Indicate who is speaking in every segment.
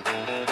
Speaker 1: that song, man. I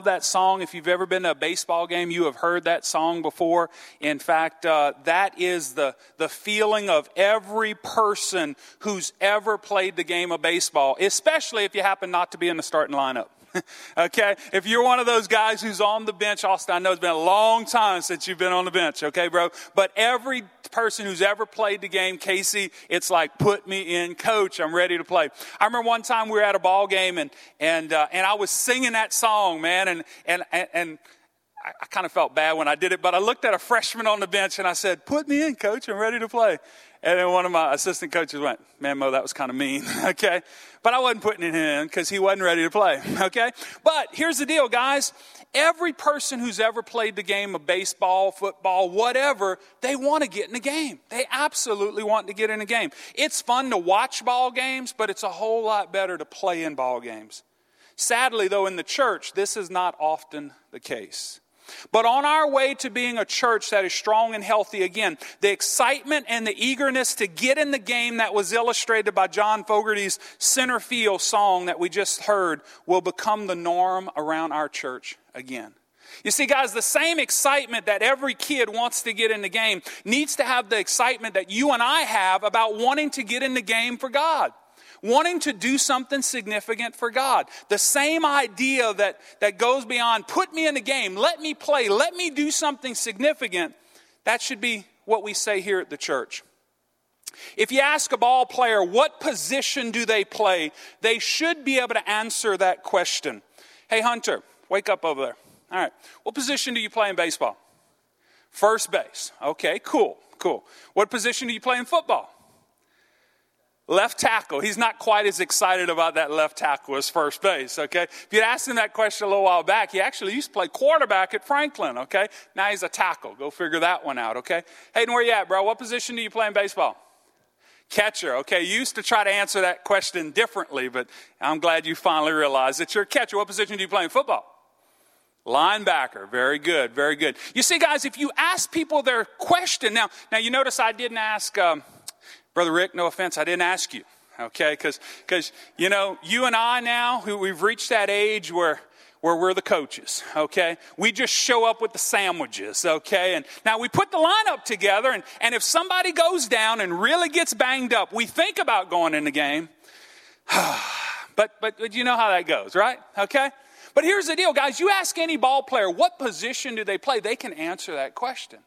Speaker 1: love that song. If you've ever been to a baseball game, you have heard that song before. In fact, uh, that is the, the feeling of every person who's ever played the game of baseball, especially if you happen not to be in the starting lineup. okay? If you're one of those guys who's on the bench, Austin, I know it's been a long time since you've been on the bench, okay, bro? But every person who's ever played the game, Casey, it's like, put me in, coach, I'm ready to play. I remember one time we were at a ball game and, and, uh, and I was singing that song, man, and, and, and, I, I kind of felt bad when I did it, but I looked at a freshman on the bench and I said, put me in, coach, I'm ready to play. And then one of my assistant coaches went, Man, Mo, that was kind of mean. okay. But I wasn't putting it in because he wasn't ready to play. okay. But here's the deal, guys. Every person who's ever played the game of baseball, football, whatever, they want to get in the game. They absolutely want to get in the game. It's fun to watch ball games, but it's a whole lot better to play in ball games. Sadly, though, in the church, this is not often the case. But on our way to being a church that is strong and healthy again, the excitement and the eagerness to get in the game that was illustrated by John Fogerty's center field song that we just heard will become the norm around our church again. You see, guys, the same excitement that every kid wants to get in the game needs to have the excitement that you and I have about wanting to get in the game for God wanting to do something significant for God. The same idea that, that goes beyond put me in the game, let me play, let me do something significant. That should be what we say here at the church. If you ask a ball player, what position do they play? They should be able to answer that question. Hey, Hunter, wake up over there. All right. What position do you play in baseball? First base. Okay, cool, cool. What position do you play in football? Left tackle. He's not quite as excited about that left tackle as first base, okay? If you'd asked him that question a little while back, he actually used to play quarterback at Franklin, okay? Now he's a tackle. Go figure that one out, okay? Hayden, where you at, bro? What position do you play in baseball? Catcher, okay? You used to try to answer that question differently, but I'm glad you finally realized that you're a catcher. What position do you play in football? Linebacker. Very good, very good. You see, guys, if you ask people their question, now, now you notice I didn't ask, um, Brother Rick, no offense, I didn't ask you, okay? Because, you know, you and I now, we've reached that age where, where we're the coaches, okay? We just show up with the sandwiches, okay? And now we put the lineup together, and, and if somebody goes down and really gets banged up, we think about going in the game. but, but, but you know how that goes, right? Okay? But here's the deal, guys. You ask any ball player, what position do they play? They can answer that question.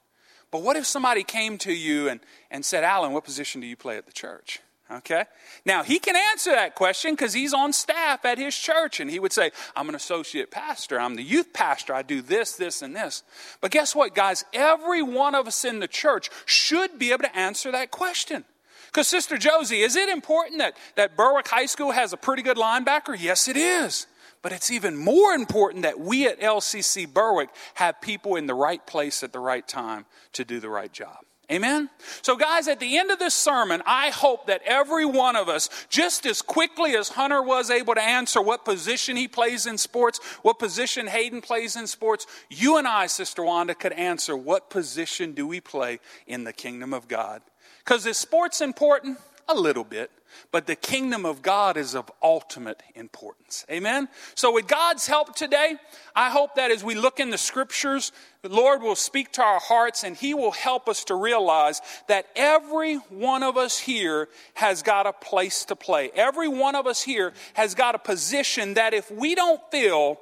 Speaker 1: But what if somebody came to you and, and said, Alan, what position do you play at the church? Okay? Now, he can answer that question because he's on staff at his church and he would say, I'm an associate pastor, I'm the youth pastor, I do this, this, and this. But guess what, guys? Every one of us in the church should be able to answer that question. Because, Sister Josie, is it important that, that Berwick High School has a pretty good linebacker? Yes, it is. But it's even more important that we at LCC Berwick have people in the right place at the right time to do the right job. Amen? So, guys, at the end of this sermon, I hope that every one of us, just as quickly as Hunter was able to answer what position he plays in sports, what position Hayden plays in sports, you and I, Sister Wanda, could answer what position do we play in the kingdom of God. Because is sports important? A little bit. But the kingdom of God is of ultimate importance. Amen? So, with God's help today, I hope that as we look in the scriptures, the Lord will speak to our hearts and He will help us to realize that every one of us here has got a place to play. Every one of us here has got a position that if we don't fill,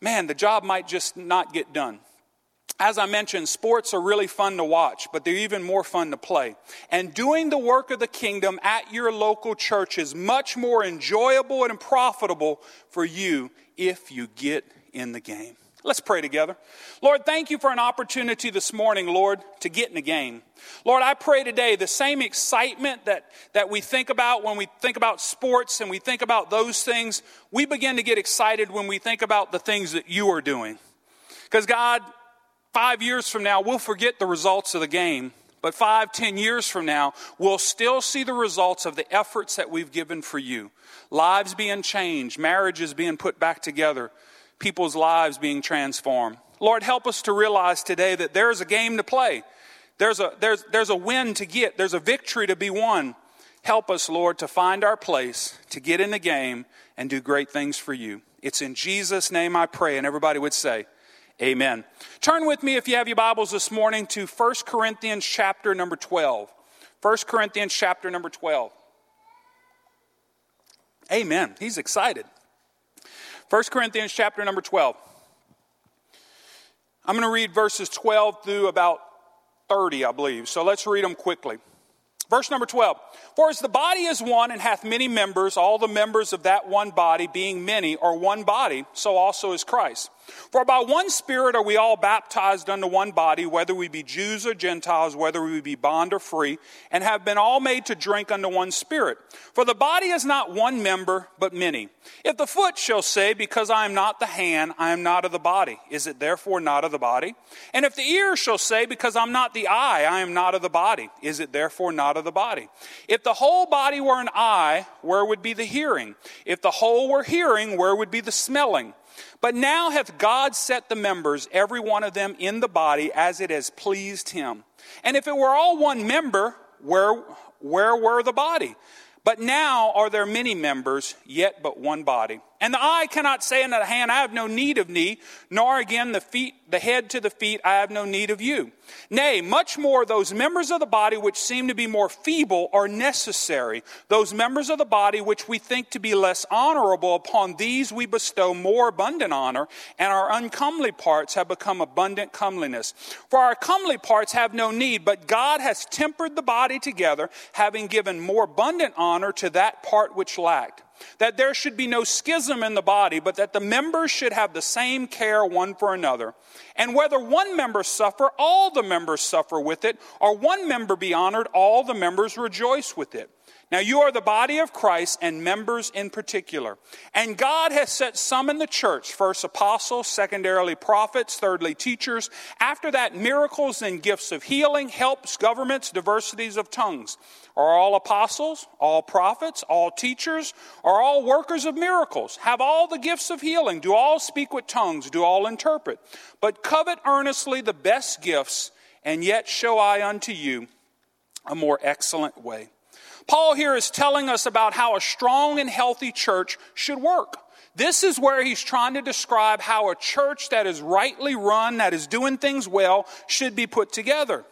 Speaker 1: man, the job might just not get done as I mentioned, sports are really fun to watch, but they're even more fun to play. And doing the work of the kingdom at your local church is much more enjoyable and profitable for you if you get in the game. Let's pray together. Lord, thank you for an opportunity this morning, Lord, to get in the game. Lord, I pray today the same excitement that, that we think about when we think about sports and we think about those things, we begin to get excited when we think about the things that you are doing. Because, God, Five years from now, we'll forget the results of the game. But five, ten years from now, we'll still see the results of the efforts that we've given for you. Lives being changed, marriages being put back together, people's lives being transformed. Lord, help us to realize today that there's a game to play. There's a, there's, there's a win to get. There's a victory to be won. Help us, Lord, to find our place, to get in the game, and do great things for you. It's in Jesus' name I pray. And everybody would say, Amen. Turn with me, if you have your Bibles this morning, to 1 Corinthians chapter number 12. 1 Corinthians chapter number 12. Amen. He's excited. 1 Corinthians chapter number 12. I'm going to read verses 12 through about 30, I believe. So let's read them quickly. Verse number 12. For as the body is one and hath many members, all the members of that one body, being many, are one body, so also is Christ. For by one Spirit are we all baptized unto one body, whether we be Jews or Gentiles, whether we be bond or free, and have been all made to drink unto one Spirit. For the body is not one member, but many. If the foot shall say, Because I am not the hand, I am not of the body, is it therefore not of the body? And if the ear shall say, Because I'm not the eye, I am not of the body, is it therefore not of the body? If the whole body were an eye, where would be the hearing? If the whole were hearing, where would be the smelling? But now hath God set the members, every one of them, in the body as it has pleased him. And if it were all one member, where, where were the body? But now are there many members, yet but one body. And the eye cannot say unto the hand, I have no need of thee, nor again the feet, the head to the feet, I have no need of you. Nay, much more those members of the body which seem to be more feeble are necessary. Those members of the body which we think to be less honorable, upon these we bestow more abundant honor, and our uncomely parts have become abundant comeliness. For our comely parts have no need, but God has tempered the body together, having given more abundant honor to that part which lacked that there should be no schism in the body, but that the members should have the same care one for another. And whether one member suffer, all the members suffer with it, or one member be honored, all the members rejoice with it. Now you are the body of Christ and members in particular. And God has set some in the church, first apostles, secondarily prophets, thirdly teachers, after that miracles and gifts of healing, helps, governments, diversities of tongues. Are all apostles, all prophets, all teachers, are all workers of miracles, have all the gifts of healing, do all speak with tongues, do all interpret. But covet earnestly the best gifts, and yet show I unto you a more excellent way. Paul here is telling us about how a strong and healthy church should work. This is where he's trying to describe how a church that is rightly run, that is doing things well, should be put together.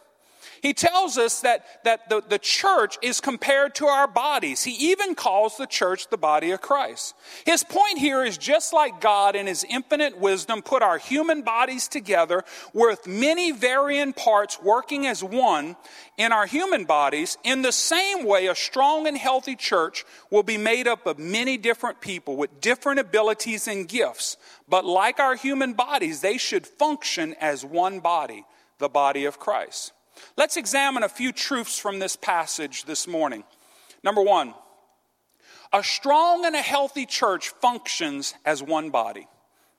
Speaker 1: He tells us that, that the, the church is compared to our bodies. He even calls the church the body of Christ. His point here is just like God in his infinite wisdom put our human bodies together with many varying parts working as one in our human bodies, in the same way, a strong and healthy church will be made up of many different people with different abilities and gifts. But like our human bodies, they should function as one body, the body of Christ. Let's examine a few truths from this passage this morning. Number one, a strong and a healthy church functions as one body.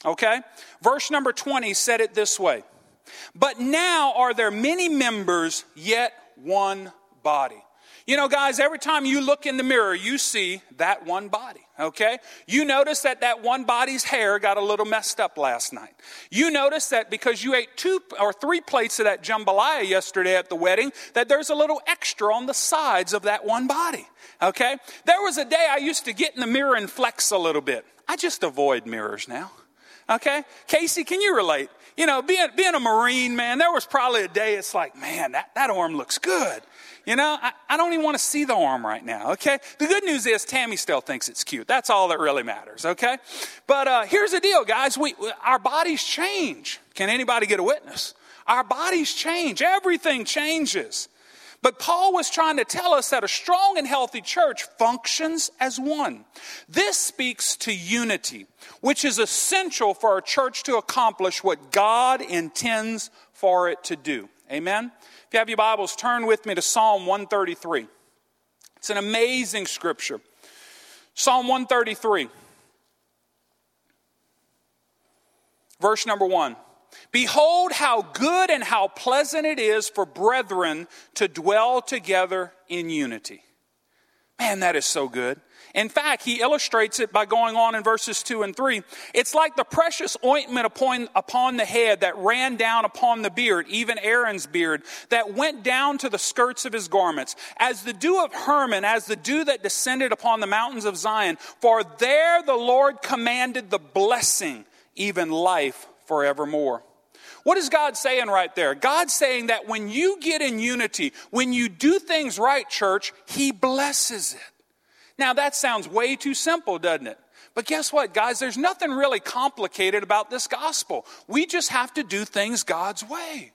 Speaker 1: Okay? Verse number 20 said it this way But now are there many members, yet one body. You know, guys, every time you look in the mirror, you see that one body, okay? You notice that that one body's hair got a little messed up last night. You notice that because you ate two or three plates of that jambalaya yesterday at the wedding, that there's a little extra on the sides of that one body, okay? There was a day I used to get in the mirror and flex a little bit. I just avoid mirrors now. Okay? Casey, can you relate? You know, being, being a Marine, man, there was probably a day it's like, man, that, that arm looks good. You know, I, I don't even want to see the arm right now, okay? The good news is Tammy still thinks it's cute. That's all that really matters, okay? But uh, here's the deal, guys. We, our bodies change. Can anybody get a witness? Our bodies change. Everything changes. But Paul was trying to tell us that a strong and healthy church functions as one. This speaks to unity, which is essential for a church to accomplish what God intends for it to do. Amen? If you have your Bibles, turn with me to Psalm 133. It's an amazing scripture. Psalm 133, verse number one. Behold, how good and how pleasant it is for brethren to dwell together in unity. Man, that is so good. In fact, he illustrates it by going on in verses 2 and 3. It's like the precious ointment upon, upon the head that ran down upon the beard, even Aaron's beard, that went down to the skirts of his garments, as the dew of Hermon, as the dew that descended upon the mountains of Zion. For there the Lord commanded the blessing, even life forevermore. What is God saying right there? God's saying that when you get in unity, when you do things right, church, He blesses it. Now, that sounds way too simple, doesn't it? But guess what, guys? There's nothing really complicated about this gospel. We just have to do things God's way.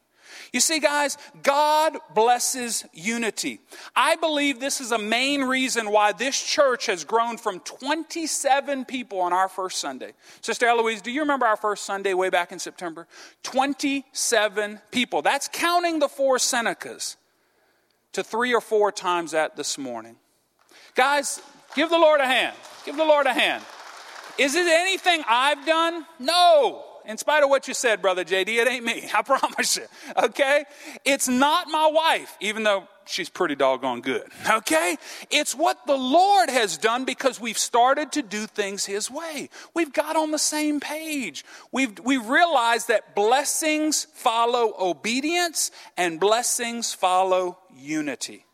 Speaker 1: You see, guys, God blesses unity. I believe this is a main reason why this church has grown from 27 people on our first Sunday. Sister Eloise, do you remember our first Sunday way back in September? 27 people. That's counting the four Senecas to three or four times that this morning. Guys, Give the Lord a hand. Give the Lord a hand. Is it anything I've done? No. In spite of what you said, Brother JD, it ain't me. I promise you. Okay? It's not my wife, even though she's pretty doggone good. Okay? It's what the Lord has done because we've started to do things His way. We've got on the same page. We've, we realized that blessings follow obedience and blessings follow unity.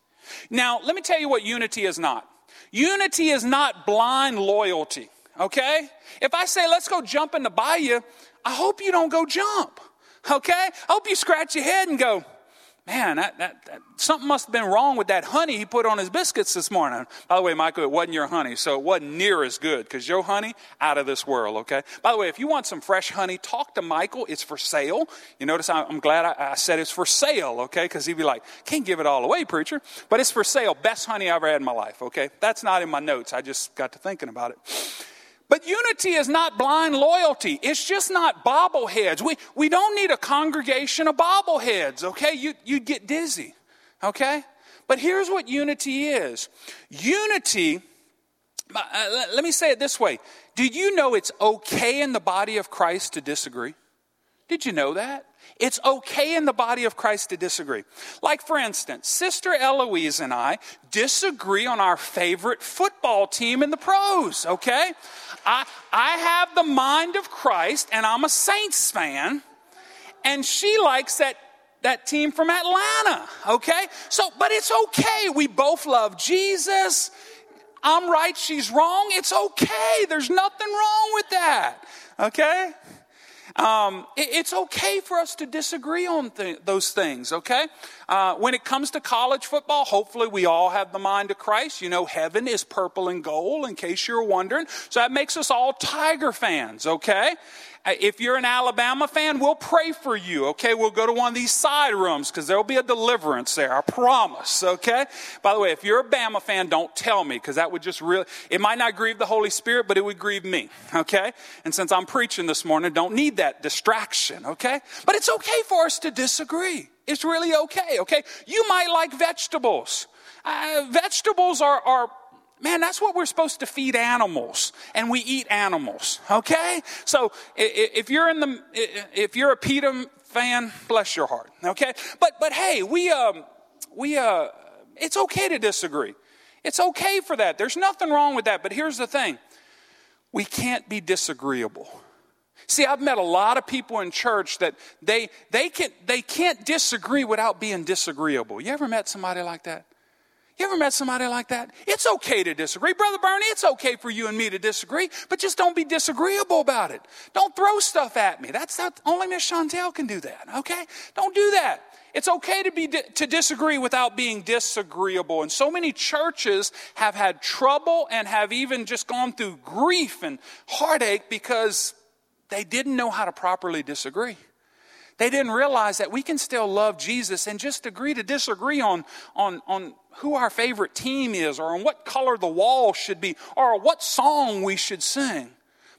Speaker 1: Now, let me tell you what unity is not. Unity is not blind loyalty, okay? If I say, let's go jump in the bayou, I hope you don't go jump, okay? I hope you scratch your head and go, man, that, that, that, something must have been wrong with that honey he put on his biscuits this morning. By the way, Michael, it wasn't your honey, so it wasn't near as good because your honey, out of this world, okay? By the way, if you want some fresh honey, talk to Michael. It's for sale. You notice I'm glad I, I said it's for sale, okay? Because he'd be like, can't give it all away, preacher. But it's for sale. Best honey I ever had in my life, okay? That's not in my notes. I just got to thinking about it. But unity is not blind loyalty. It's just not bobbleheads. We, we don't need a congregation of bobbleheads, okay? You, you'd get dizzy, okay? But here's what unity is unity, uh, let me say it this way. Do you know it's okay in the body of Christ to disagree? Did you know that? It's okay in the body of Christ to disagree. Like, for instance, Sister Eloise and I disagree on our favorite football team in the pros, okay? I, I have the mind of Christ and I'm a Saints fan, and she likes that that team from Atlanta, okay? So, but it's okay. We both love Jesus. I'm right, she's wrong. It's okay. There's nothing wrong with that, okay? Um, it, it's okay for us to disagree on th- those things, okay? Uh, when it comes to college football, hopefully we all have the mind of Christ. You know, heaven is purple and gold, in case you're wondering. So that makes us all Tiger fans, okay? If you're an Alabama fan, we'll pray for you, okay? We'll go to one of these side rooms because there'll be a deliverance there, I promise, okay? By the way, if you're a Bama fan, don't tell me because that would just really, it might not grieve the Holy Spirit, but it would grieve me, okay? And since I'm preaching this morning, don't need that distraction, okay? But it's okay for us to disagree. It's really okay, okay? You might like vegetables. Uh, vegetables are, are Man, that's what we're supposed to feed animals, and we eat animals. Okay, so if you're in the, if you're a PETA fan, bless your heart. Okay, but but hey, we um we uh It's okay to disagree. It's okay for that. There's nothing wrong with that. But here's the thing we can't be disagreeable. See, I've met a lot of people in church that they, they, can, they can't disagree without being disagreeable. You ever met somebody like that? You ever met somebody like that? It's okay to disagree. Brother Bernie, it's okay for you and me to disagree, but just don't be disagreeable about it. Don't throw stuff at me. That's not, only Miss Chantel can do that, okay? Don't do that. It's okay to be to disagree without being disagreeable. And so many churches have had trouble and have even just gone through grief and heartache because they didn't know how to properly disagree. They didn't realize that we can still love Jesus and just agree to disagree on, on, on who our favorite team is or on what color the wall should be or what song we should sing.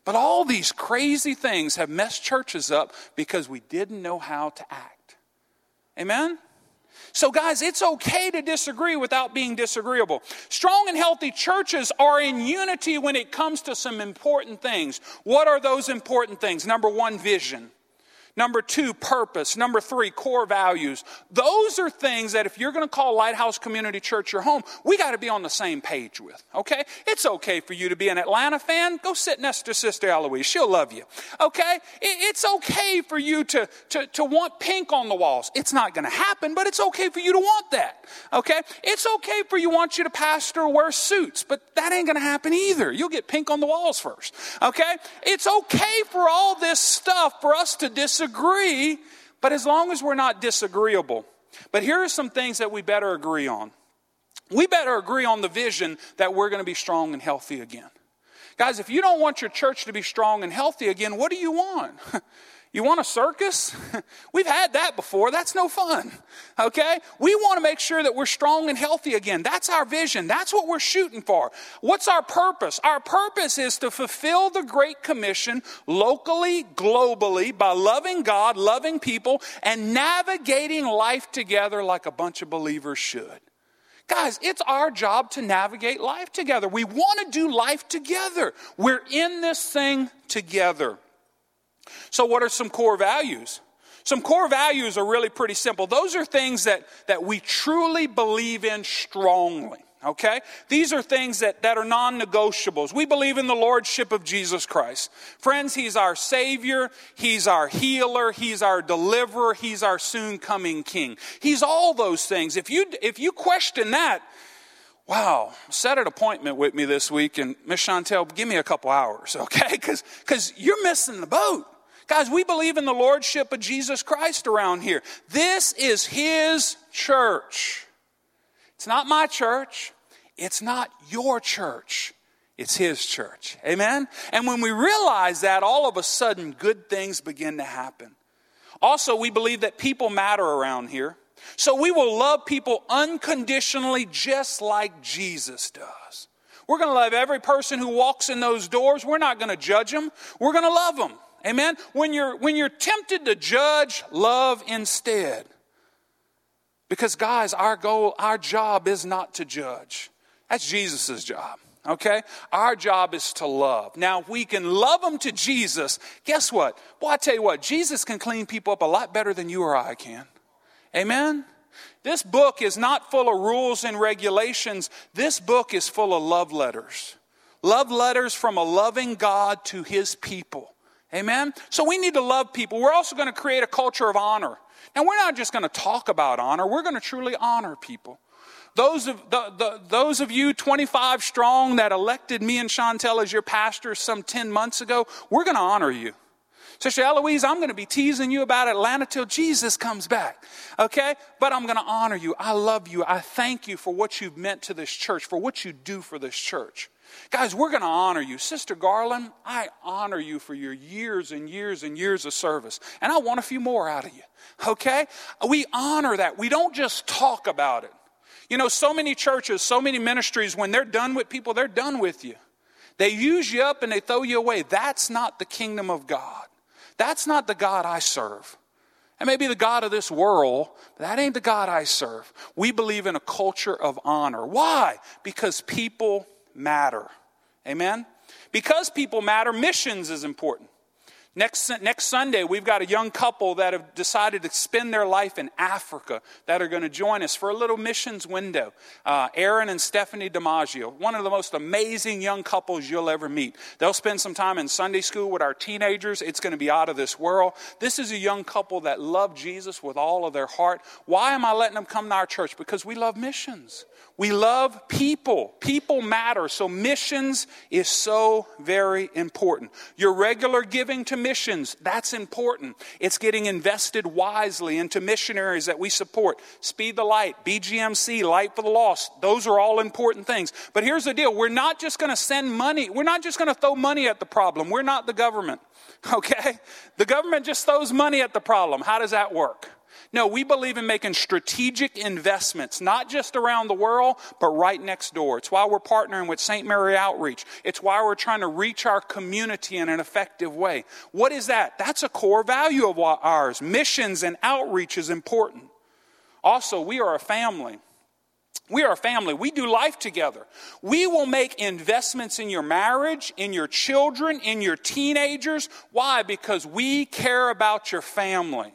Speaker 1: But all these crazy things have messed churches up because we didn't know how to act. Amen? So, guys, it's okay to disagree without being disagreeable. Strong and healthy churches are in unity when it comes to some important things. What are those important things? Number one, vision. Number two, purpose. Number three, core values. Those are things that if you're going to call Lighthouse Community Church your home, we got to be on the same page with, okay? It's okay for you to be an Atlanta fan. Go sit next to Sister Eloise. She'll love you, okay? It's okay for you to, to, to want pink on the walls. It's not going to happen, but it's okay for you to want that, okay? It's okay for you want you to pastor wear suits, but that ain't going to happen either. You'll get pink on the walls first, okay? It's okay for all this stuff for us to disagree disagree, but as long as we're not disagreeable. But here are some things that we better agree on. We better agree on the vision that we're going to be strong and healthy again. Guys, if you don't want your church to be strong and healthy again, what do you want? You want a circus? We've had that before. That's no fun. Okay? We want to make sure that we're strong and healthy again. That's our vision. That's what we're shooting for. What's our purpose? Our purpose is to fulfill the Great Commission locally, globally, by loving God, loving people, and navigating life together like a bunch of believers should. Guys, it's our job to navigate life together. We want to do life together. We're in this thing together. So, what are some core values? Some core values are really pretty simple. Those are things that, that we truly believe in strongly. Okay? These are things that, that are non negotiables. We believe in the Lordship of Jesus Christ. Friends, He's our Savior, He's our healer, He's our deliverer, He's our soon coming King. He's all those things. If you, if you question that, wow, set an appointment with me this week and Miss Chantel, give me a couple hours, okay? Because you're missing the boat. Guys, we believe in the Lordship of Jesus Christ around here. This is His church. It's not my church. It's not your church. It's His church. Amen? And when we realize that, all of a sudden, good things begin to happen. Also, we believe that people matter around here. So we will love people unconditionally, just like Jesus does. We're going to love every person who walks in those doors. We're not going to judge them, we're going to love them. Amen? When you're, when you're tempted to judge, love instead. Because, guys, our goal, our job is not to judge. That's Jesus' job. Okay? Our job is to love. Now, if we can love them to Jesus, guess what? Well, I tell you what, Jesus can clean people up a lot better than you or I can. Amen? This book is not full of rules and regulations. This book is full of love letters. Love letters from a loving God to his people. Amen? So we need to love people. We're also going to create a culture of honor. Now, we're not just going to talk about honor, we're going to truly honor people. Those of, the, the, those of you 25 strong that elected me and Chantel as your pastor some 10 months ago, we're going to honor you. Sister Eloise, I'm going to be teasing you about Atlanta till Jesus comes back. Okay? But I'm going to honor you. I love you. I thank you for what you've meant to this church, for what you do for this church. Guys, we're going to honor you. Sister Garland, I honor you for your years and years and years of service. And I want a few more out of you. Okay? We honor that. We don't just talk about it. You know, so many churches, so many ministries, when they're done with people, they're done with you. They use you up and they throw you away. That's not the kingdom of God. That's not the God I serve. It may be the God of this world, but that ain't the God I serve. We believe in a culture of honor. Why? Because people matter. Amen? Because people matter, missions is important. Next, next Sunday, we've got a young couple that have decided to spend their life in Africa that are going to join us for a little missions window. Uh, Aaron and Stephanie DiMaggio, one of the most amazing young couples you'll ever meet. They'll spend some time in Sunday school with our teenagers. It's going to be out of this world. This is a young couple that love Jesus with all of their heart. Why am I letting them come to our church? Because we love missions. We love people. People matter. So missions is so very important. Your regular giving to missions, that's important. It's getting invested wisely into missionaries that we support. Speed the Light, BGMC, Light for the Lost. Those are all important things. But here's the deal. We're not just going to send money. We're not just going to throw money at the problem. We're not the government. Okay? The government just throws money at the problem. How does that work? No, we believe in making strategic investments, not just around the world, but right next door. It's why we're partnering with St. Mary Outreach. It's why we're trying to reach our community in an effective way. What is that? That's a core value of ours. Missions and outreach is important. Also, we are a family. We are a family. We do life together. We will make investments in your marriage, in your children, in your teenagers. Why? Because we care about your family.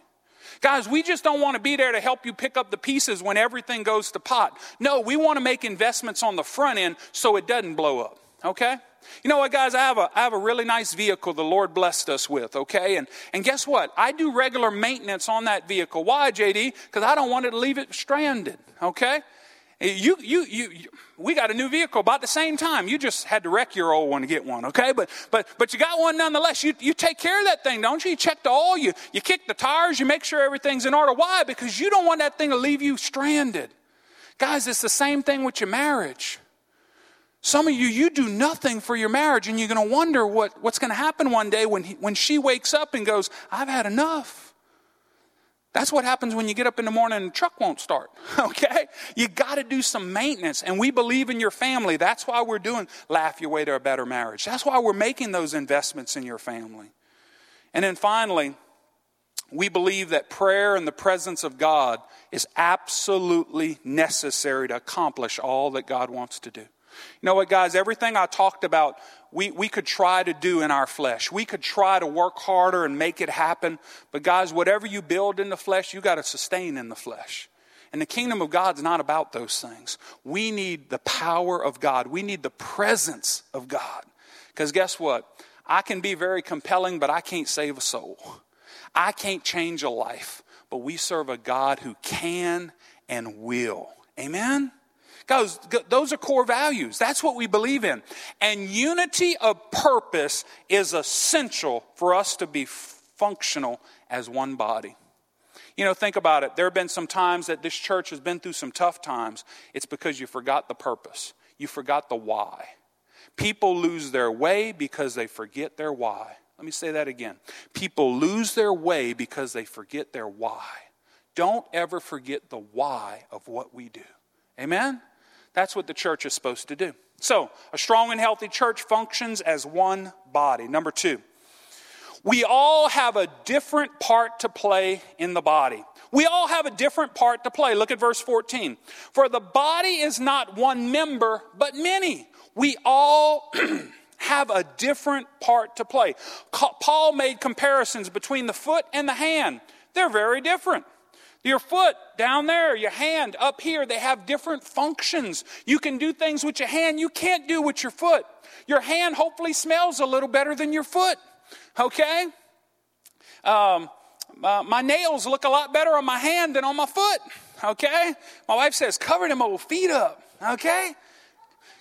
Speaker 1: Guys, we just don't want to be there to help you pick up the pieces when everything goes to pot. No, we want to make investments on the front end so it doesn't blow up. Okay? You know what, guys? I have a, I have a really nice vehicle the Lord blessed us with, okay? And, and guess what? I do regular maintenance on that vehicle. Why, JD? Because I don't want it to leave it stranded, okay? You, you, you, you, we got a new vehicle about the same time. You just had to wreck your old one to get one, okay? But, but, but you got one nonetheless. You, you take care of that thing, don't you? You check the oil, you, you kick the tires, you make sure everything's in order. Why? Because you don't want that thing to leave you stranded. Guys, it's the same thing with your marriage. Some of you, you do nothing for your marriage, and you're going to wonder what, what's going to happen one day when, he, when she wakes up and goes, I've had enough. That's what happens when you get up in the morning and the truck won't start. Okay? You got to do some maintenance. And we believe in your family. That's why we're doing Laugh Your Way to a Better Marriage. That's why we're making those investments in your family. And then finally, we believe that prayer and the presence of God is absolutely necessary to accomplish all that God wants to do. You know what, guys? Everything I talked about, we, we could try to do in our flesh. We could try to work harder and make it happen. But, guys, whatever you build in the flesh, you got to sustain in the flesh. And the kingdom of God's not about those things. We need the power of God, we need the presence of God. Because, guess what? I can be very compelling, but I can't save a soul. I can't change a life. But we serve a God who can and will. Amen? Guys, those are core values. That's what we believe in. And unity of purpose is essential for us to be functional as one body. You know, think about it. There have been some times that this church has been through some tough times. It's because you forgot the purpose, you forgot the why. People lose their way because they forget their why. Let me say that again. People lose their way because they forget their why. Don't ever forget the why of what we do. Amen? That's what the church is supposed to do. So, a strong and healthy church functions as one body. Number two, we all have a different part to play in the body. We all have a different part to play. Look at verse 14. For the body is not one member, but many. We all have a different part to play. Paul made comparisons between the foot and the hand. They're very different. Your foot down there, your hand up here, they have different functions. You can do things with your hand you can't do with your foot. Your hand hopefully smells a little better than your foot. Okay? Um, my nails look a lot better on my hand than on my foot. Okay? My wife says, cover them old feet up. Okay?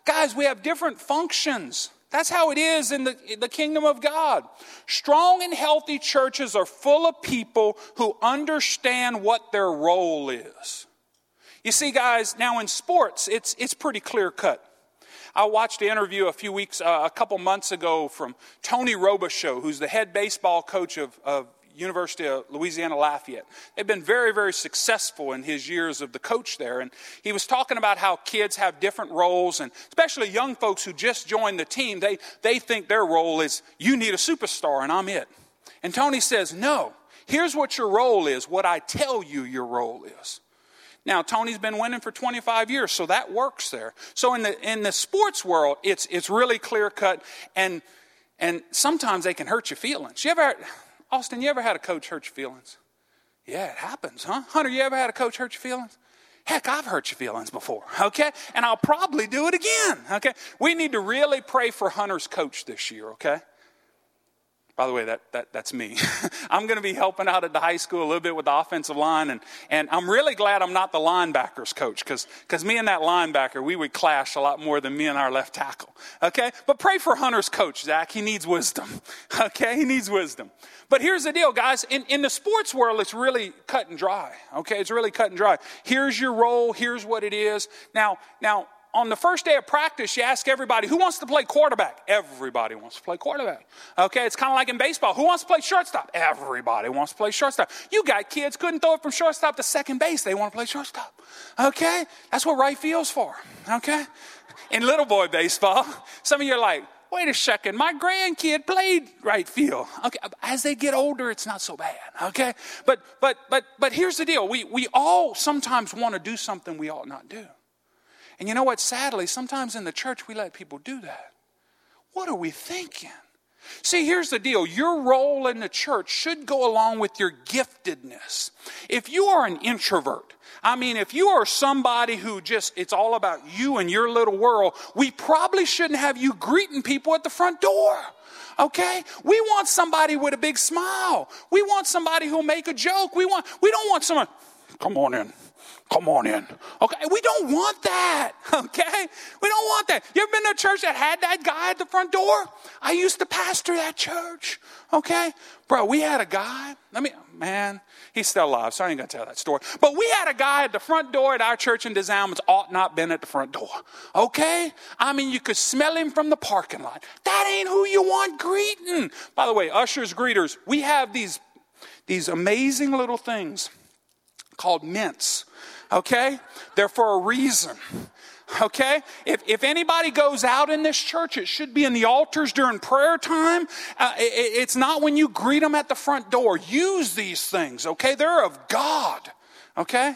Speaker 1: Guys, we have different functions. That's how it is in the, in the kingdom of God. Strong and healthy churches are full of people who understand what their role is. You see, guys, now in sports, it's, it's pretty clear cut. I watched an interview a few weeks, uh, a couple months ago from Tony Robichaux, who's the head baseball coach of, of University of Louisiana Lafayette. They've been very, very successful in his years of the coach there. And he was talking about how kids have different roles, and especially young folks who just joined the team, they, they think their role is, you need a superstar, and I'm it. And Tony says, no, here's what your role is, what I tell you your role is. Now, Tony's been winning for 25 years, so that works there. So in the, in the sports world, it's, it's really clear cut. And And sometimes they can hurt your feelings. You ever, Austin, you ever had a coach hurt your feelings? Yeah, it happens, huh? Hunter, you ever had a coach hurt your feelings? Heck, I've hurt your feelings before, okay? And I'll probably do it again, okay? We need to really pray for Hunter's coach this year, okay? By the way, that, that, that's me. I'm going to be helping out at the high school a little bit with the offensive line, and, and I'm really glad I'm not the linebackers coach because me and that linebacker, we would clash a lot more than me and our left tackle. Okay? But pray for Hunter's coach, Zach. He needs wisdom. Okay? He needs wisdom. But here's the deal, guys. In, in the sports world, it's really cut and dry. Okay? It's really cut and dry. Here's your role. Here's what it is. Now, now, on the first day of practice, you ask everybody, who wants to play quarterback? Everybody wants to play quarterback. Okay, it's kind of like in baseball. Who wants to play shortstop? Everybody wants to play shortstop. You got kids couldn't throw it from shortstop to second base. They want to play shortstop. Okay, that's what right field's for. Okay, in little boy baseball, some of you are like, wait a second, my grandkid played right field. Okay, as they get older, it's not so bad. Okay, but but but but here's the deal: we we all sometimes want to do something we ought not do. And you know what? Sadly, sometimes in the church we let people do that. What are we thinking? See, here's the deal. Your role in the church should go along with your giftedness. If you are an introvert, I mean, if you are somebody who just, it's all about you and your little world, we probably shouldn't have you greeting people at the front door. Okay? We want somebody with a big smile. We want somebody who'll make a joke. We want, we don't want someone, come on in. Come on in. Okay, we don't want that. Okay, we don't want that. You ever been to a church that had that guy at the front door? I used to pastor that church. Okay, bro, we had a guy. Let me, man, he's still alive, so I ain't gonna tell that story. But we had a guy at the front door at our church in Des Allemands ought not been at the front door. Okay, I mean you could smell him from the parking lot. That ain't who you want greeting. By the way, ushers, greeters, we have these these amazing little things called mints okay? They're for a reason. Okay? If, if anybody goes out in this church, it should be in the altars during prayer time. Uh, it, it's not when you greet them at the front door. Use these things, okay? They're of God, okay?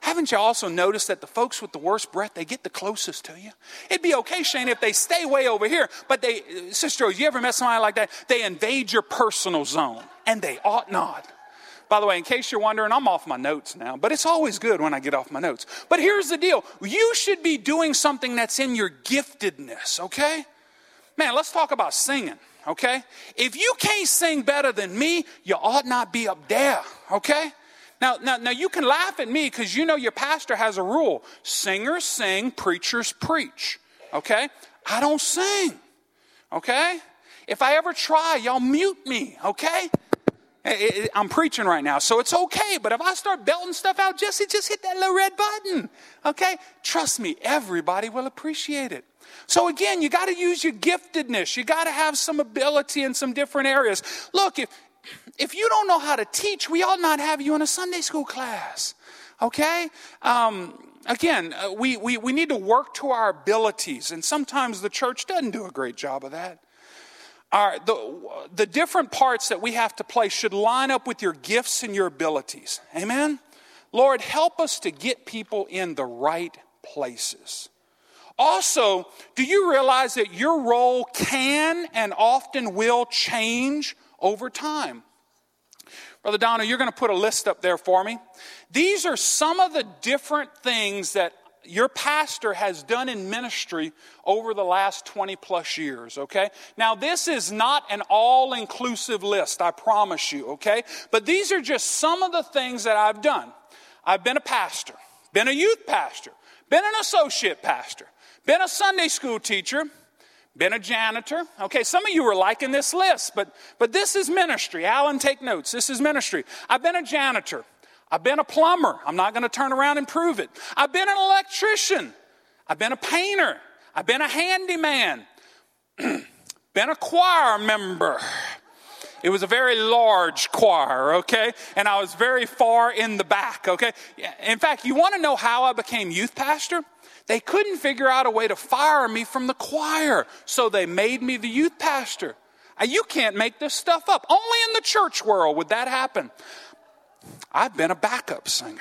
Speaker 1: Haven't you also noticed that the folks with the worst breath, they get the closest to you? It'd be okay, Shane, if they stay way over here, but they, Sister you ever met somebody like that? They invade your personal zone, and they ought not. By the way, in case you're wondering, I'm off my notes now, but it's always good when I get off my notes. But here's the deal you should be doing something that's in your giftedness, okay? Man, let's talk about singing, okay? If you can't sing better than me, you ought not be up there, okay? Now, now, now you can laugh at me because you know your pastor has a rule singers sing, preachers preach, okay? I don't sing, okay? If I ever try, y'all mute me, okay? I'm preaching right now, so it's okay. But if I start belting stuff out, Jesse, just hit that little red button. Okay? Trust me, everybody will appreciate it. So again, you got to use your giftedness. You got to have some ability in some different areas. Look, if if you don't know how to teach, we ought not have you in a Sunday school class. Okay? Um, again, uh, we, we, we need to work to our abilities, and sometimes the church doesn't do a great job of that our, the, the different parts that we have to play should line up with your gifts and your abilities. Amen? Lord, help us to get people in the right places. Also, do you realize that your role can and often will change over time? Brother Donna, you're going to put a list up there for me. These are some of the different things that your pastor has done in ministry over the last 20 plus years, okay? Now, this is not an all inclusive list, I promise you, okay? But these are just some of the things that I've done. I've been a pastor, been a youth pastor, been an associate pastor, been a Sunday school teacher, been a janitor. Okay, some of you are liking this list, but, but this is ministry. Alan, take notes. This is ministry. I've been a janitor. I've been a plumber. I'm not going to turn around and prove it. I've been an electrician. I've been a painter. I've been a handyman. been a choir member. It was a very large choir, okay? And I was very far in the back, okay? In fact, you want to know how I became youth pastor? They couldn't figure out a way to fire me from the choir, so they made me the youth pastor. Uh, you can't make this stuff up. Only in the church world would that happen. I've been a backup singer.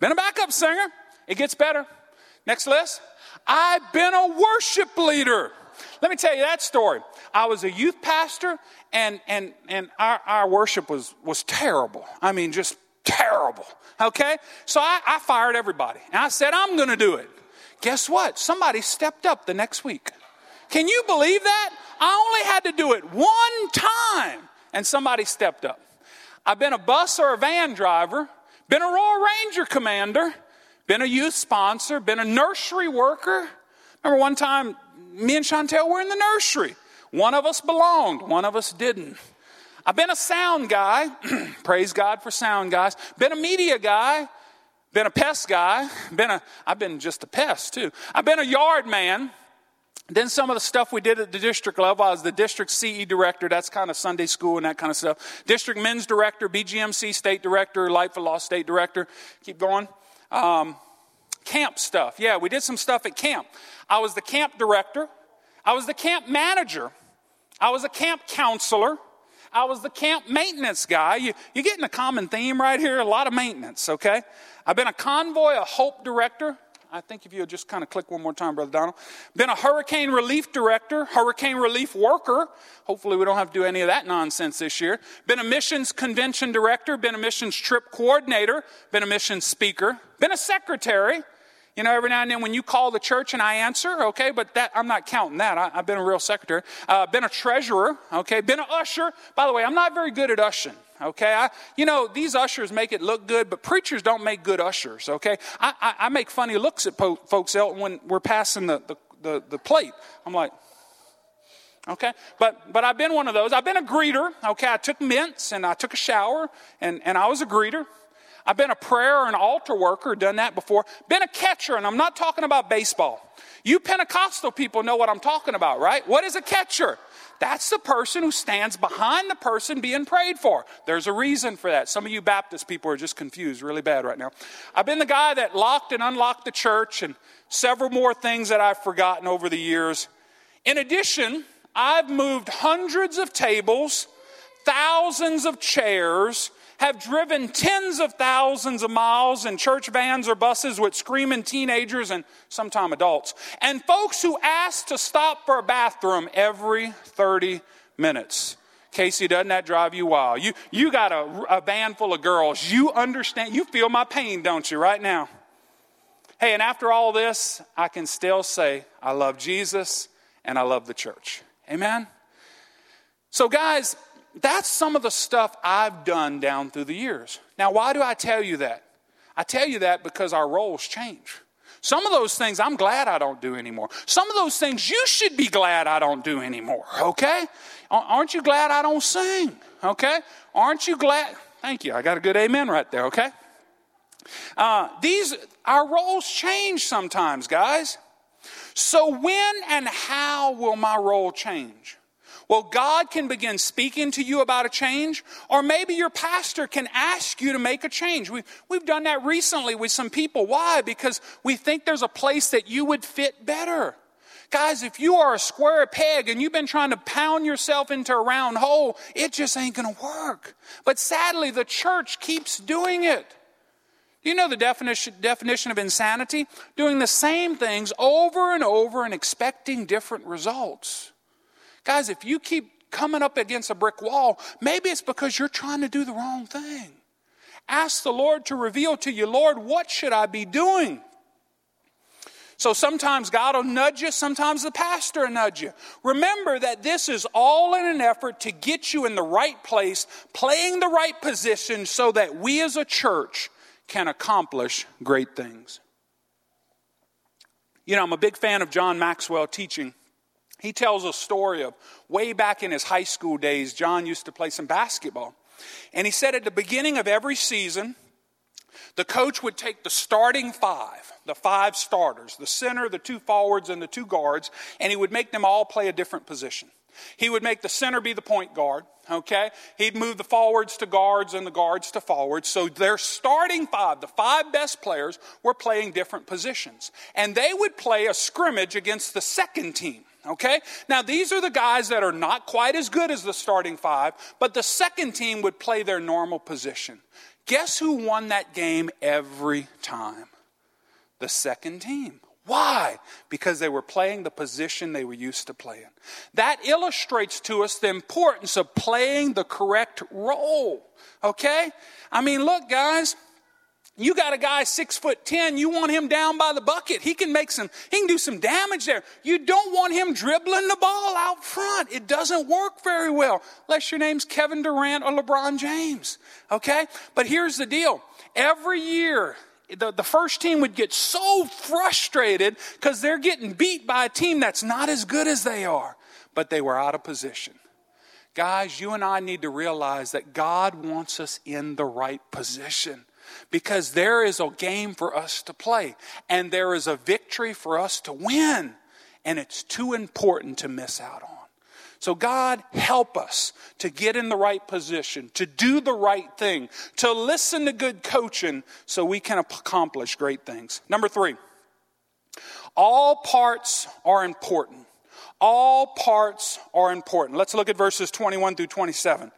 Speaker 1: Been a backup singer. It gets better. Next list. I've been a worship leader. Let me tell you that story. I was a youth pastor, and, and, and our, our worship was, was terrible. I mean, just terrible. Okay? So I, I fired everybody. And I said, I'm to do it. Guess what? Somebody stepped up the next week. Can you believe that? I only had to do it one time, and somebody stepped up. I've been a bus or a van driver, been a Royal Ranger commander, been a youth sponsor, been a nursery worker. Remember one time, me and Chantel were in the nursery. One of us belonged, one of us didn't. I've been a sound guy. Praise God for sound guys. Been a media guy. Been a pest guy. Been a, I've been just a pest too. I've been a yard man. Then some of the stuff we did at the district level, I was the district CE director. That's kind of Sunday school and that kind of stuff. District men's director, BGMC state director, Light for Law state director. Keep going. Um, camp stuff. Yeah, we did some stuff at camp. I was the camp director. I was the camp manager. I was a camp counselor. I was the camp maintenance guy. You, you're getting a common theme right here a lot of maintenance, okay? I've been a Convoy of Hope director. I think if you would just kind of click one more time, Brother Donald. Been a hurricane relief director, hurricane relief worker. Hopefully, we don't have to do any of that nonsense this year. Been a missions convention director, been a missions trip coordinator, been a missions speaker, been a secretary. You know, every now and then when you call the church and I answer, okay, but that I'm not counting that. I, have been a real secretary. Uh, been a treasurer, okay, been an usher. By the way, I'm not very good at ushering. Okay, I, you know these ushers make it look good, but preachers don't make good ushers. Okay, I, I, I make funny looks at po- folks when we're passing the, the, the, the plate. I'm like, okay but but i've been one of those i've been a greeter okay i took mints and i took a shower and and i was a greeter I've been a prayer and altar worker, done that before. Been a catcher, and I'm not talking about baseball. You Pentecostal people know what I'm talking about, right? What is a catcher? That's the person who stands behind the person being prayed for. There's a reason for that. Some of you Baptist people are just confused really bad right now. I've been the guy that locked and unlocked the church and several more things that I've forgotten over the years. In addition, I've moved hundreds of tables, thousands of chairs, have driven tens of thousands of miles in church vans or buses with screaming teenagers and sometimes adults, and folks who ask to stop for a bathroom every 30 minutes. Casey, doesn't that drive you wild? You, you got a, a van full of girls. You understand, you feel my pain, don't you, right now? Hey, and after all this, I can still say, I love Jesus and I love the church. Amen? So, guys, that's some of the stuff I've done down through the years. Now, why do I tell you that? I tell you that because our roles change. Some of those things I'm glad I don't do anymore. Some of those things you should be glad I don't do anymore, okay? Aren't you glad I don't sing, okay? Aren't you glad? Thank you. I got a good amen right there, okay? Uh, these, our roles change sometimes, guys. So, when and how will my role change? Well, God can begin speaking to you about a change, or maybe your pastor can ask you to make a change. We've, we've done that recently with some people. Why? Because we think there's a place that you would fit better. Guys, if you are a square peg and you've been trying to pound yourself into a round hole, it just ain't to work. But sadly, the church keeps doing it. Do you know the definition, definition of insanity? Doing the same things over and over and expecting different results. Guys, if you keep coming up against a brick wall, maybe it's because you're trying to do the wrong thing. Ask the Lord to reveal to you, Lord, what should I be doing? So sometimes God will nudge you, sometimes the pastor will nudge you. Remember that this is all in an effort to get you in the right place, playing the right position so that we as a church can accomplish great things. You know, I'm a big fan of John Maxwell teaching he tells a story of way back in his high school days, John used to play some basketball. And he said at the beginning of every season, the coach would take the starting five, the five starters, the center, the two forwards, and the two guards, and he would make them all play a different position. He would make the center be the point guard, okay? He'd move the forwards to guards and the guards to forwards. So their starting five, the five best players, were playing different positions. And they would play a scrimmage against the second team. Okay? Now, these are the guys that are not quite as good as the starting five, but the second team would play their normal position. Guess who won that game every time? The second team. Why? Because they were playing the position they were used to playing. That illustrates to us the importance of playing the correct role. Okay? I mean, look, guys, you got a guy six foot ten, you want him down by the bucket. He can make some, he can do some damage there. You don't want him dribbling the ball out front. It doesn't work very well, unless your name's Kevin Durant or LeBron James. Okay? But here's the deal. Every year, the, the first team would get so frustrated because they're getting beat by a team that's not as good as they are, but they were out of position. Guys, you and I need to realize that God wants us in the right position because there is a game for us to play and there is a victory for us to win, and it's too important to miss out on. So, God, help us to get in the right position, to do the right thing, to listen to good coaching so we can accomplish great things. Number three, all parts are important. All parts are important. Let's look at verses 21 through 27.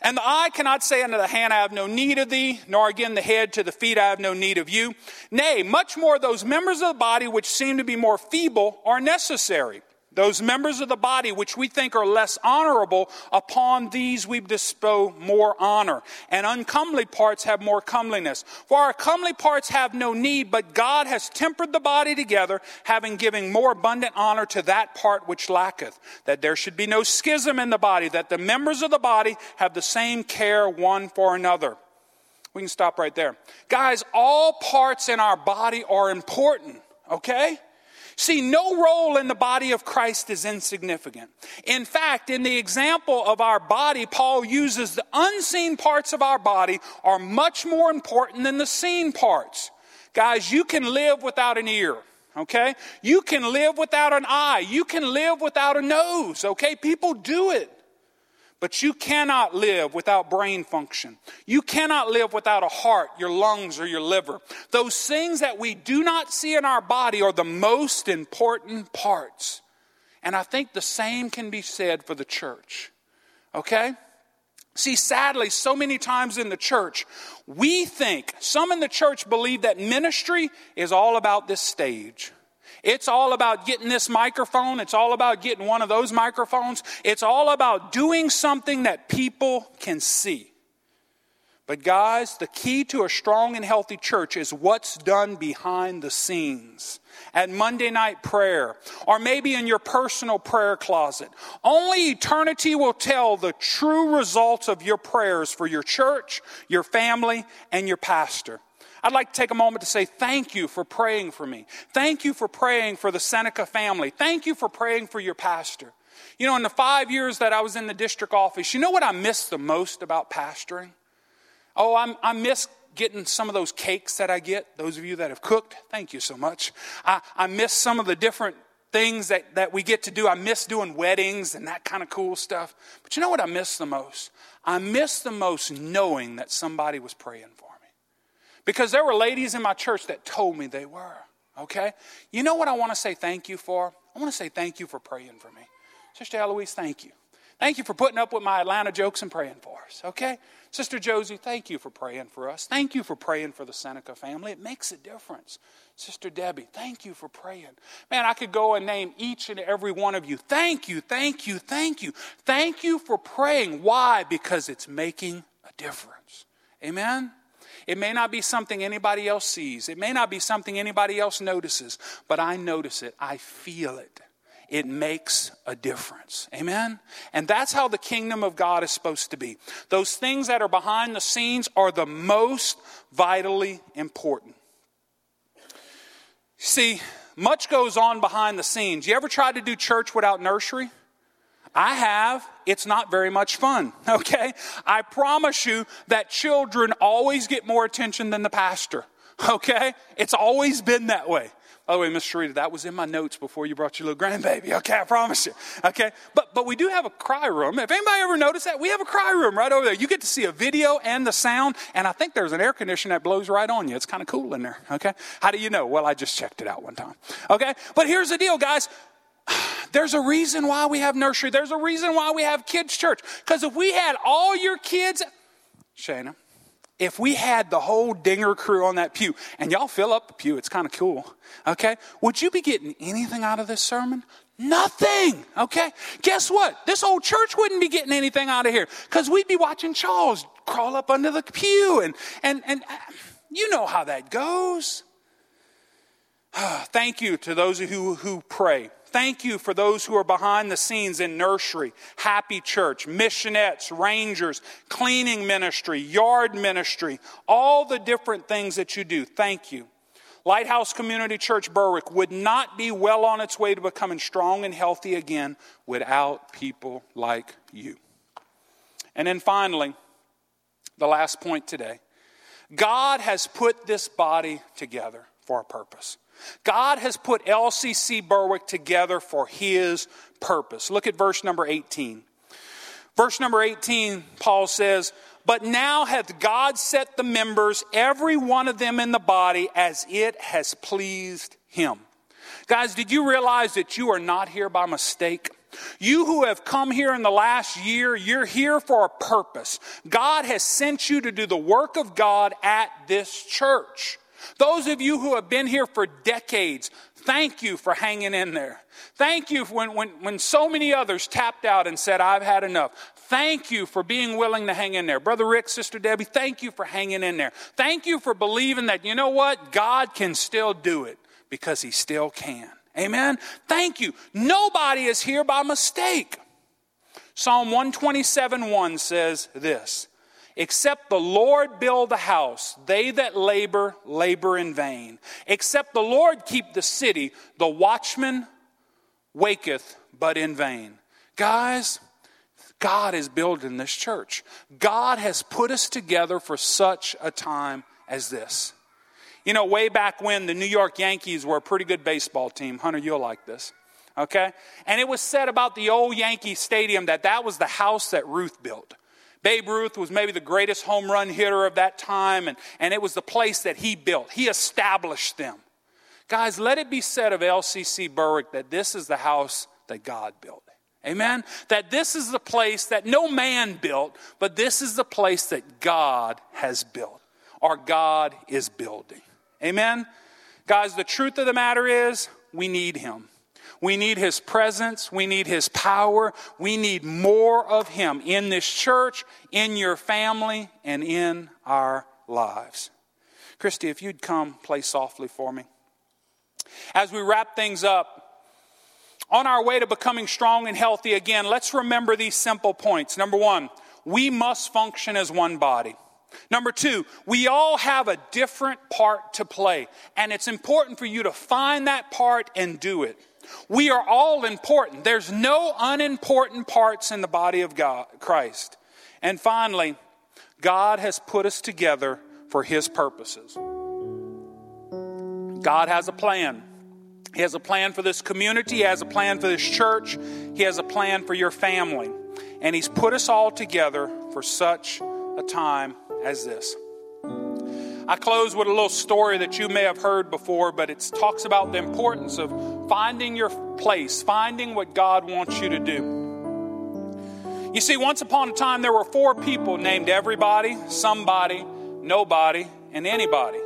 Speaker 1: And the eye cannot say unto the hand, I have no need of thee, nor again the head to the feet, I have no need of you. Nay, much more those members of the body which seem to be more feeble are necessary. Those members of the body which we think are less honorable, upon these we bestow more honor. And uncomely parts have more comeliness. For our comely parts have no need, but God has tempered the body together, having given more abundant honor to that part which lacketh, that there should be no schism in the body, that the members of the body have the same care one for another. We can stop right there. Guys, all parts in our body are important, okay? See, no role in the body of Christ is insignificant. In fact, in the example of our body, Paul uses the unseen parts of our body are much more important than the seen parts. Guys, you can live without an ear. Okay? You can live without an eye. You can live without a nose. Okay? People do it. But you cannot live without brain function. You cannot live without a heart, your lungs, or your liver. Those things that we do not see in our body are the most important parts. And I think the same can be said for the church. Okay? See, sadly, so many times in the church, we think, some in the church believe that ministry is all about this stage. It's all about getting this microphone. It's all about getting one of those microphones. It's all about doing something that people can see. But, guys, the key to a strong and healthy church is what's done behind the scenes at Monday night prayer, or maybe in your personal prayer closet. Only eternity will tell the true results of your prayers for your church, your family, and your pastor. I'd like to take a moment to say thank you for praying for me. Thank you for praying for the Seneca family. Thank you for praying for your pastor. You know, in the five years that I was in the district office, you know what I miss the most about pastoring? Oh, I'm, i miss getting some of those cakes that I get. Those of you that have cooked, thank you so much. I, I miss some of the different things that, that we get to do. I miss doing weddings and that kind of cool stuff. But you know what I miss the most? I miss the most knowing that somebody was praying for because there were ladies in my church that told me they were. Okay? You know what I want to say thank you for? I want to say thank you for praying for me. Sister Eloise, thank you. Thank you for putting up with my Atlanta jokes and praying for us, okay? Sister Josie, thank you for praying for us. Thank you for praying for the Seneca family. It makes a difference. Sister Debbie, thank you for praying. Man, I could go and name each and every one of you. Thank you, thank you, thank you. Thank you for praying. Why? Because it's making a difference. Amen? It may not be something anybody else sees, it may not be something anybody else notices, but I notice it. I feel it. It makes a difference. Amen? And that's how the kingdom of God is supposed to be. Those things that are behind the scenes are the most vitally important. See, much goes on behind the scenes. You ever tried to do church without nursery? I have. It's not very much fun, okay? I promise you that children always get more attention than the pastor, okay? It's always been that way. By the way, Miss Sharita, that was in my notes before you brought your little grandbaby. Okay, I promise you. Okay, but but we do have a cry room. If anybody ever noticed that, we have a cry room right over there. You get to see a video and the sound, and I think there's an air conditioner that blows right on you. It's kind of cool in there. Okay, how do you know? Well, I just checked it out one time. Okay, but here's the deal, guys. There's a reason why we have nursery. There's a reason why we have kids' church. Because if we had all your kids, Shana, if we had the whole dinger crew on that pew, and y'all fill up the pew, it's kind of cool, okay? Would you be getting anything out of this sermon? Nothing, okay? Guess what? This whole church wouldn't be getting anything out of here because we'd be watching Charles crawl up under the pew, and, and, and uh, you know how that goes. Thank you to those who, who pray. Thank you for those who are behind the scenes in nursery, happy church, missionettes, rangers, cleaning ministry, yard ministry, all the different things that you do. Thank you. Lighthouse Community Church Berwick would not be well on its way to becoming strong and healthy again without people like you. And then finally, the last point today God has put this body together for a purpose. God has put LCC Berwick together for his purpose. Look at verse number 18. Verse number 18, Paul says, But now hath God set the members, every one of them in the body, as it has pleased him. Guys, did you realize that you are not here by mistake? You who have come here in the last year, you're here for a purpose. God has sent you to do the work of God at this church. Those of you who have been here for decades, thank you for hanging in there. Thank you when, when, when so many others tapped out and said, I've had enough. Thank you for being willing to hang in there. Brother Rick, Sister Debbie, thank you for hanging in there. Thank you for believing that, you know what? God can still do it because He still can. Amen? Thank you. Nobody is here by mistake. Psalm 127 1 says this Except the Lord build the house, they that labor, labor in vain. Except the Lord keep the city, the watchman waketh but in vain. Guys, God is building this church. God has put us together for such a time as this. You know, way back when the New York Yankees were a pretty good baseball team, Hunter, you'll like this. Okay? And it was said about the old Yankee Stadium that that was the house that Ruth built. Babe Ruth was maybe the greatest home run hitter of that time, and, and it was the place that he built. He established them. Guys, let it be said of LCC Berwick that this is the house that God built. Amen? That this is the place that no man built, but this is the place that God has built, or God is building. Amen? Guys, the truth of the matter is we need Him. We need His presence. We need His power. We need more of Him in this church, in your family, and in our lives. Christy, if you'd come play softly for me. As we wrap things up, on our way to becoming strong and healthy again, let's remember these simple points. Number one, we must function as one body. Number two, we all have a different part to play, and it's important for you to find that part and do it. We are all important. There's no unimportant parts in the body of God, Christ. And finally, God has put us together for His purposes. God has a plan. He has a plan for this community, He has a plan for this church, He has a plan for your family. And He's put us all together for such a time as this. I close with a little story that you may have heard before, but it talks about the importance of finding your place, finding what God wants you to do. You see, once upon a time, there were four people named everybody, somebody, nobody, and anybody.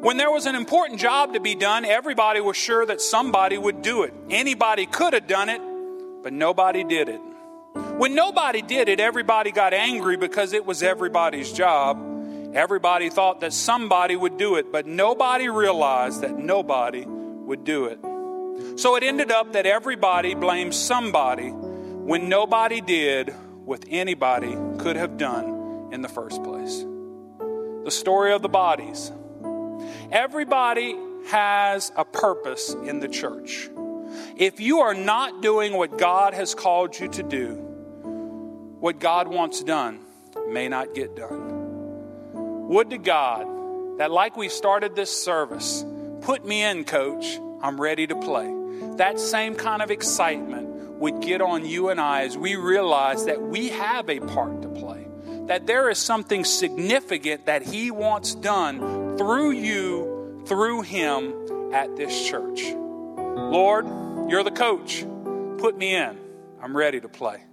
Speaker 1: When there was an important job to be done, everybody was sure that somebody would do it. Anybody could have done it, but nobody did it. When nobody did it, everybody got angry because it was everybody's job Everybody thought that somebody would do it, but nobody realized that nobody would do it. So it ended up that everybody blamed somebody when nobody did what anybody could have done in the first place. The story of the bodies. Everybody has a purpose in the church. If you are not doing what God has called you to do, what God wants done may not get done. Would to God that, like we started this service, put me in, coach. I'm ready to play. That same kind of excitement would get on you and I as we realize that we have a part to play, that there is something significant that He wants done through you, through Him at this church. Lord, you're the coach. Put me in. I'm ready to play.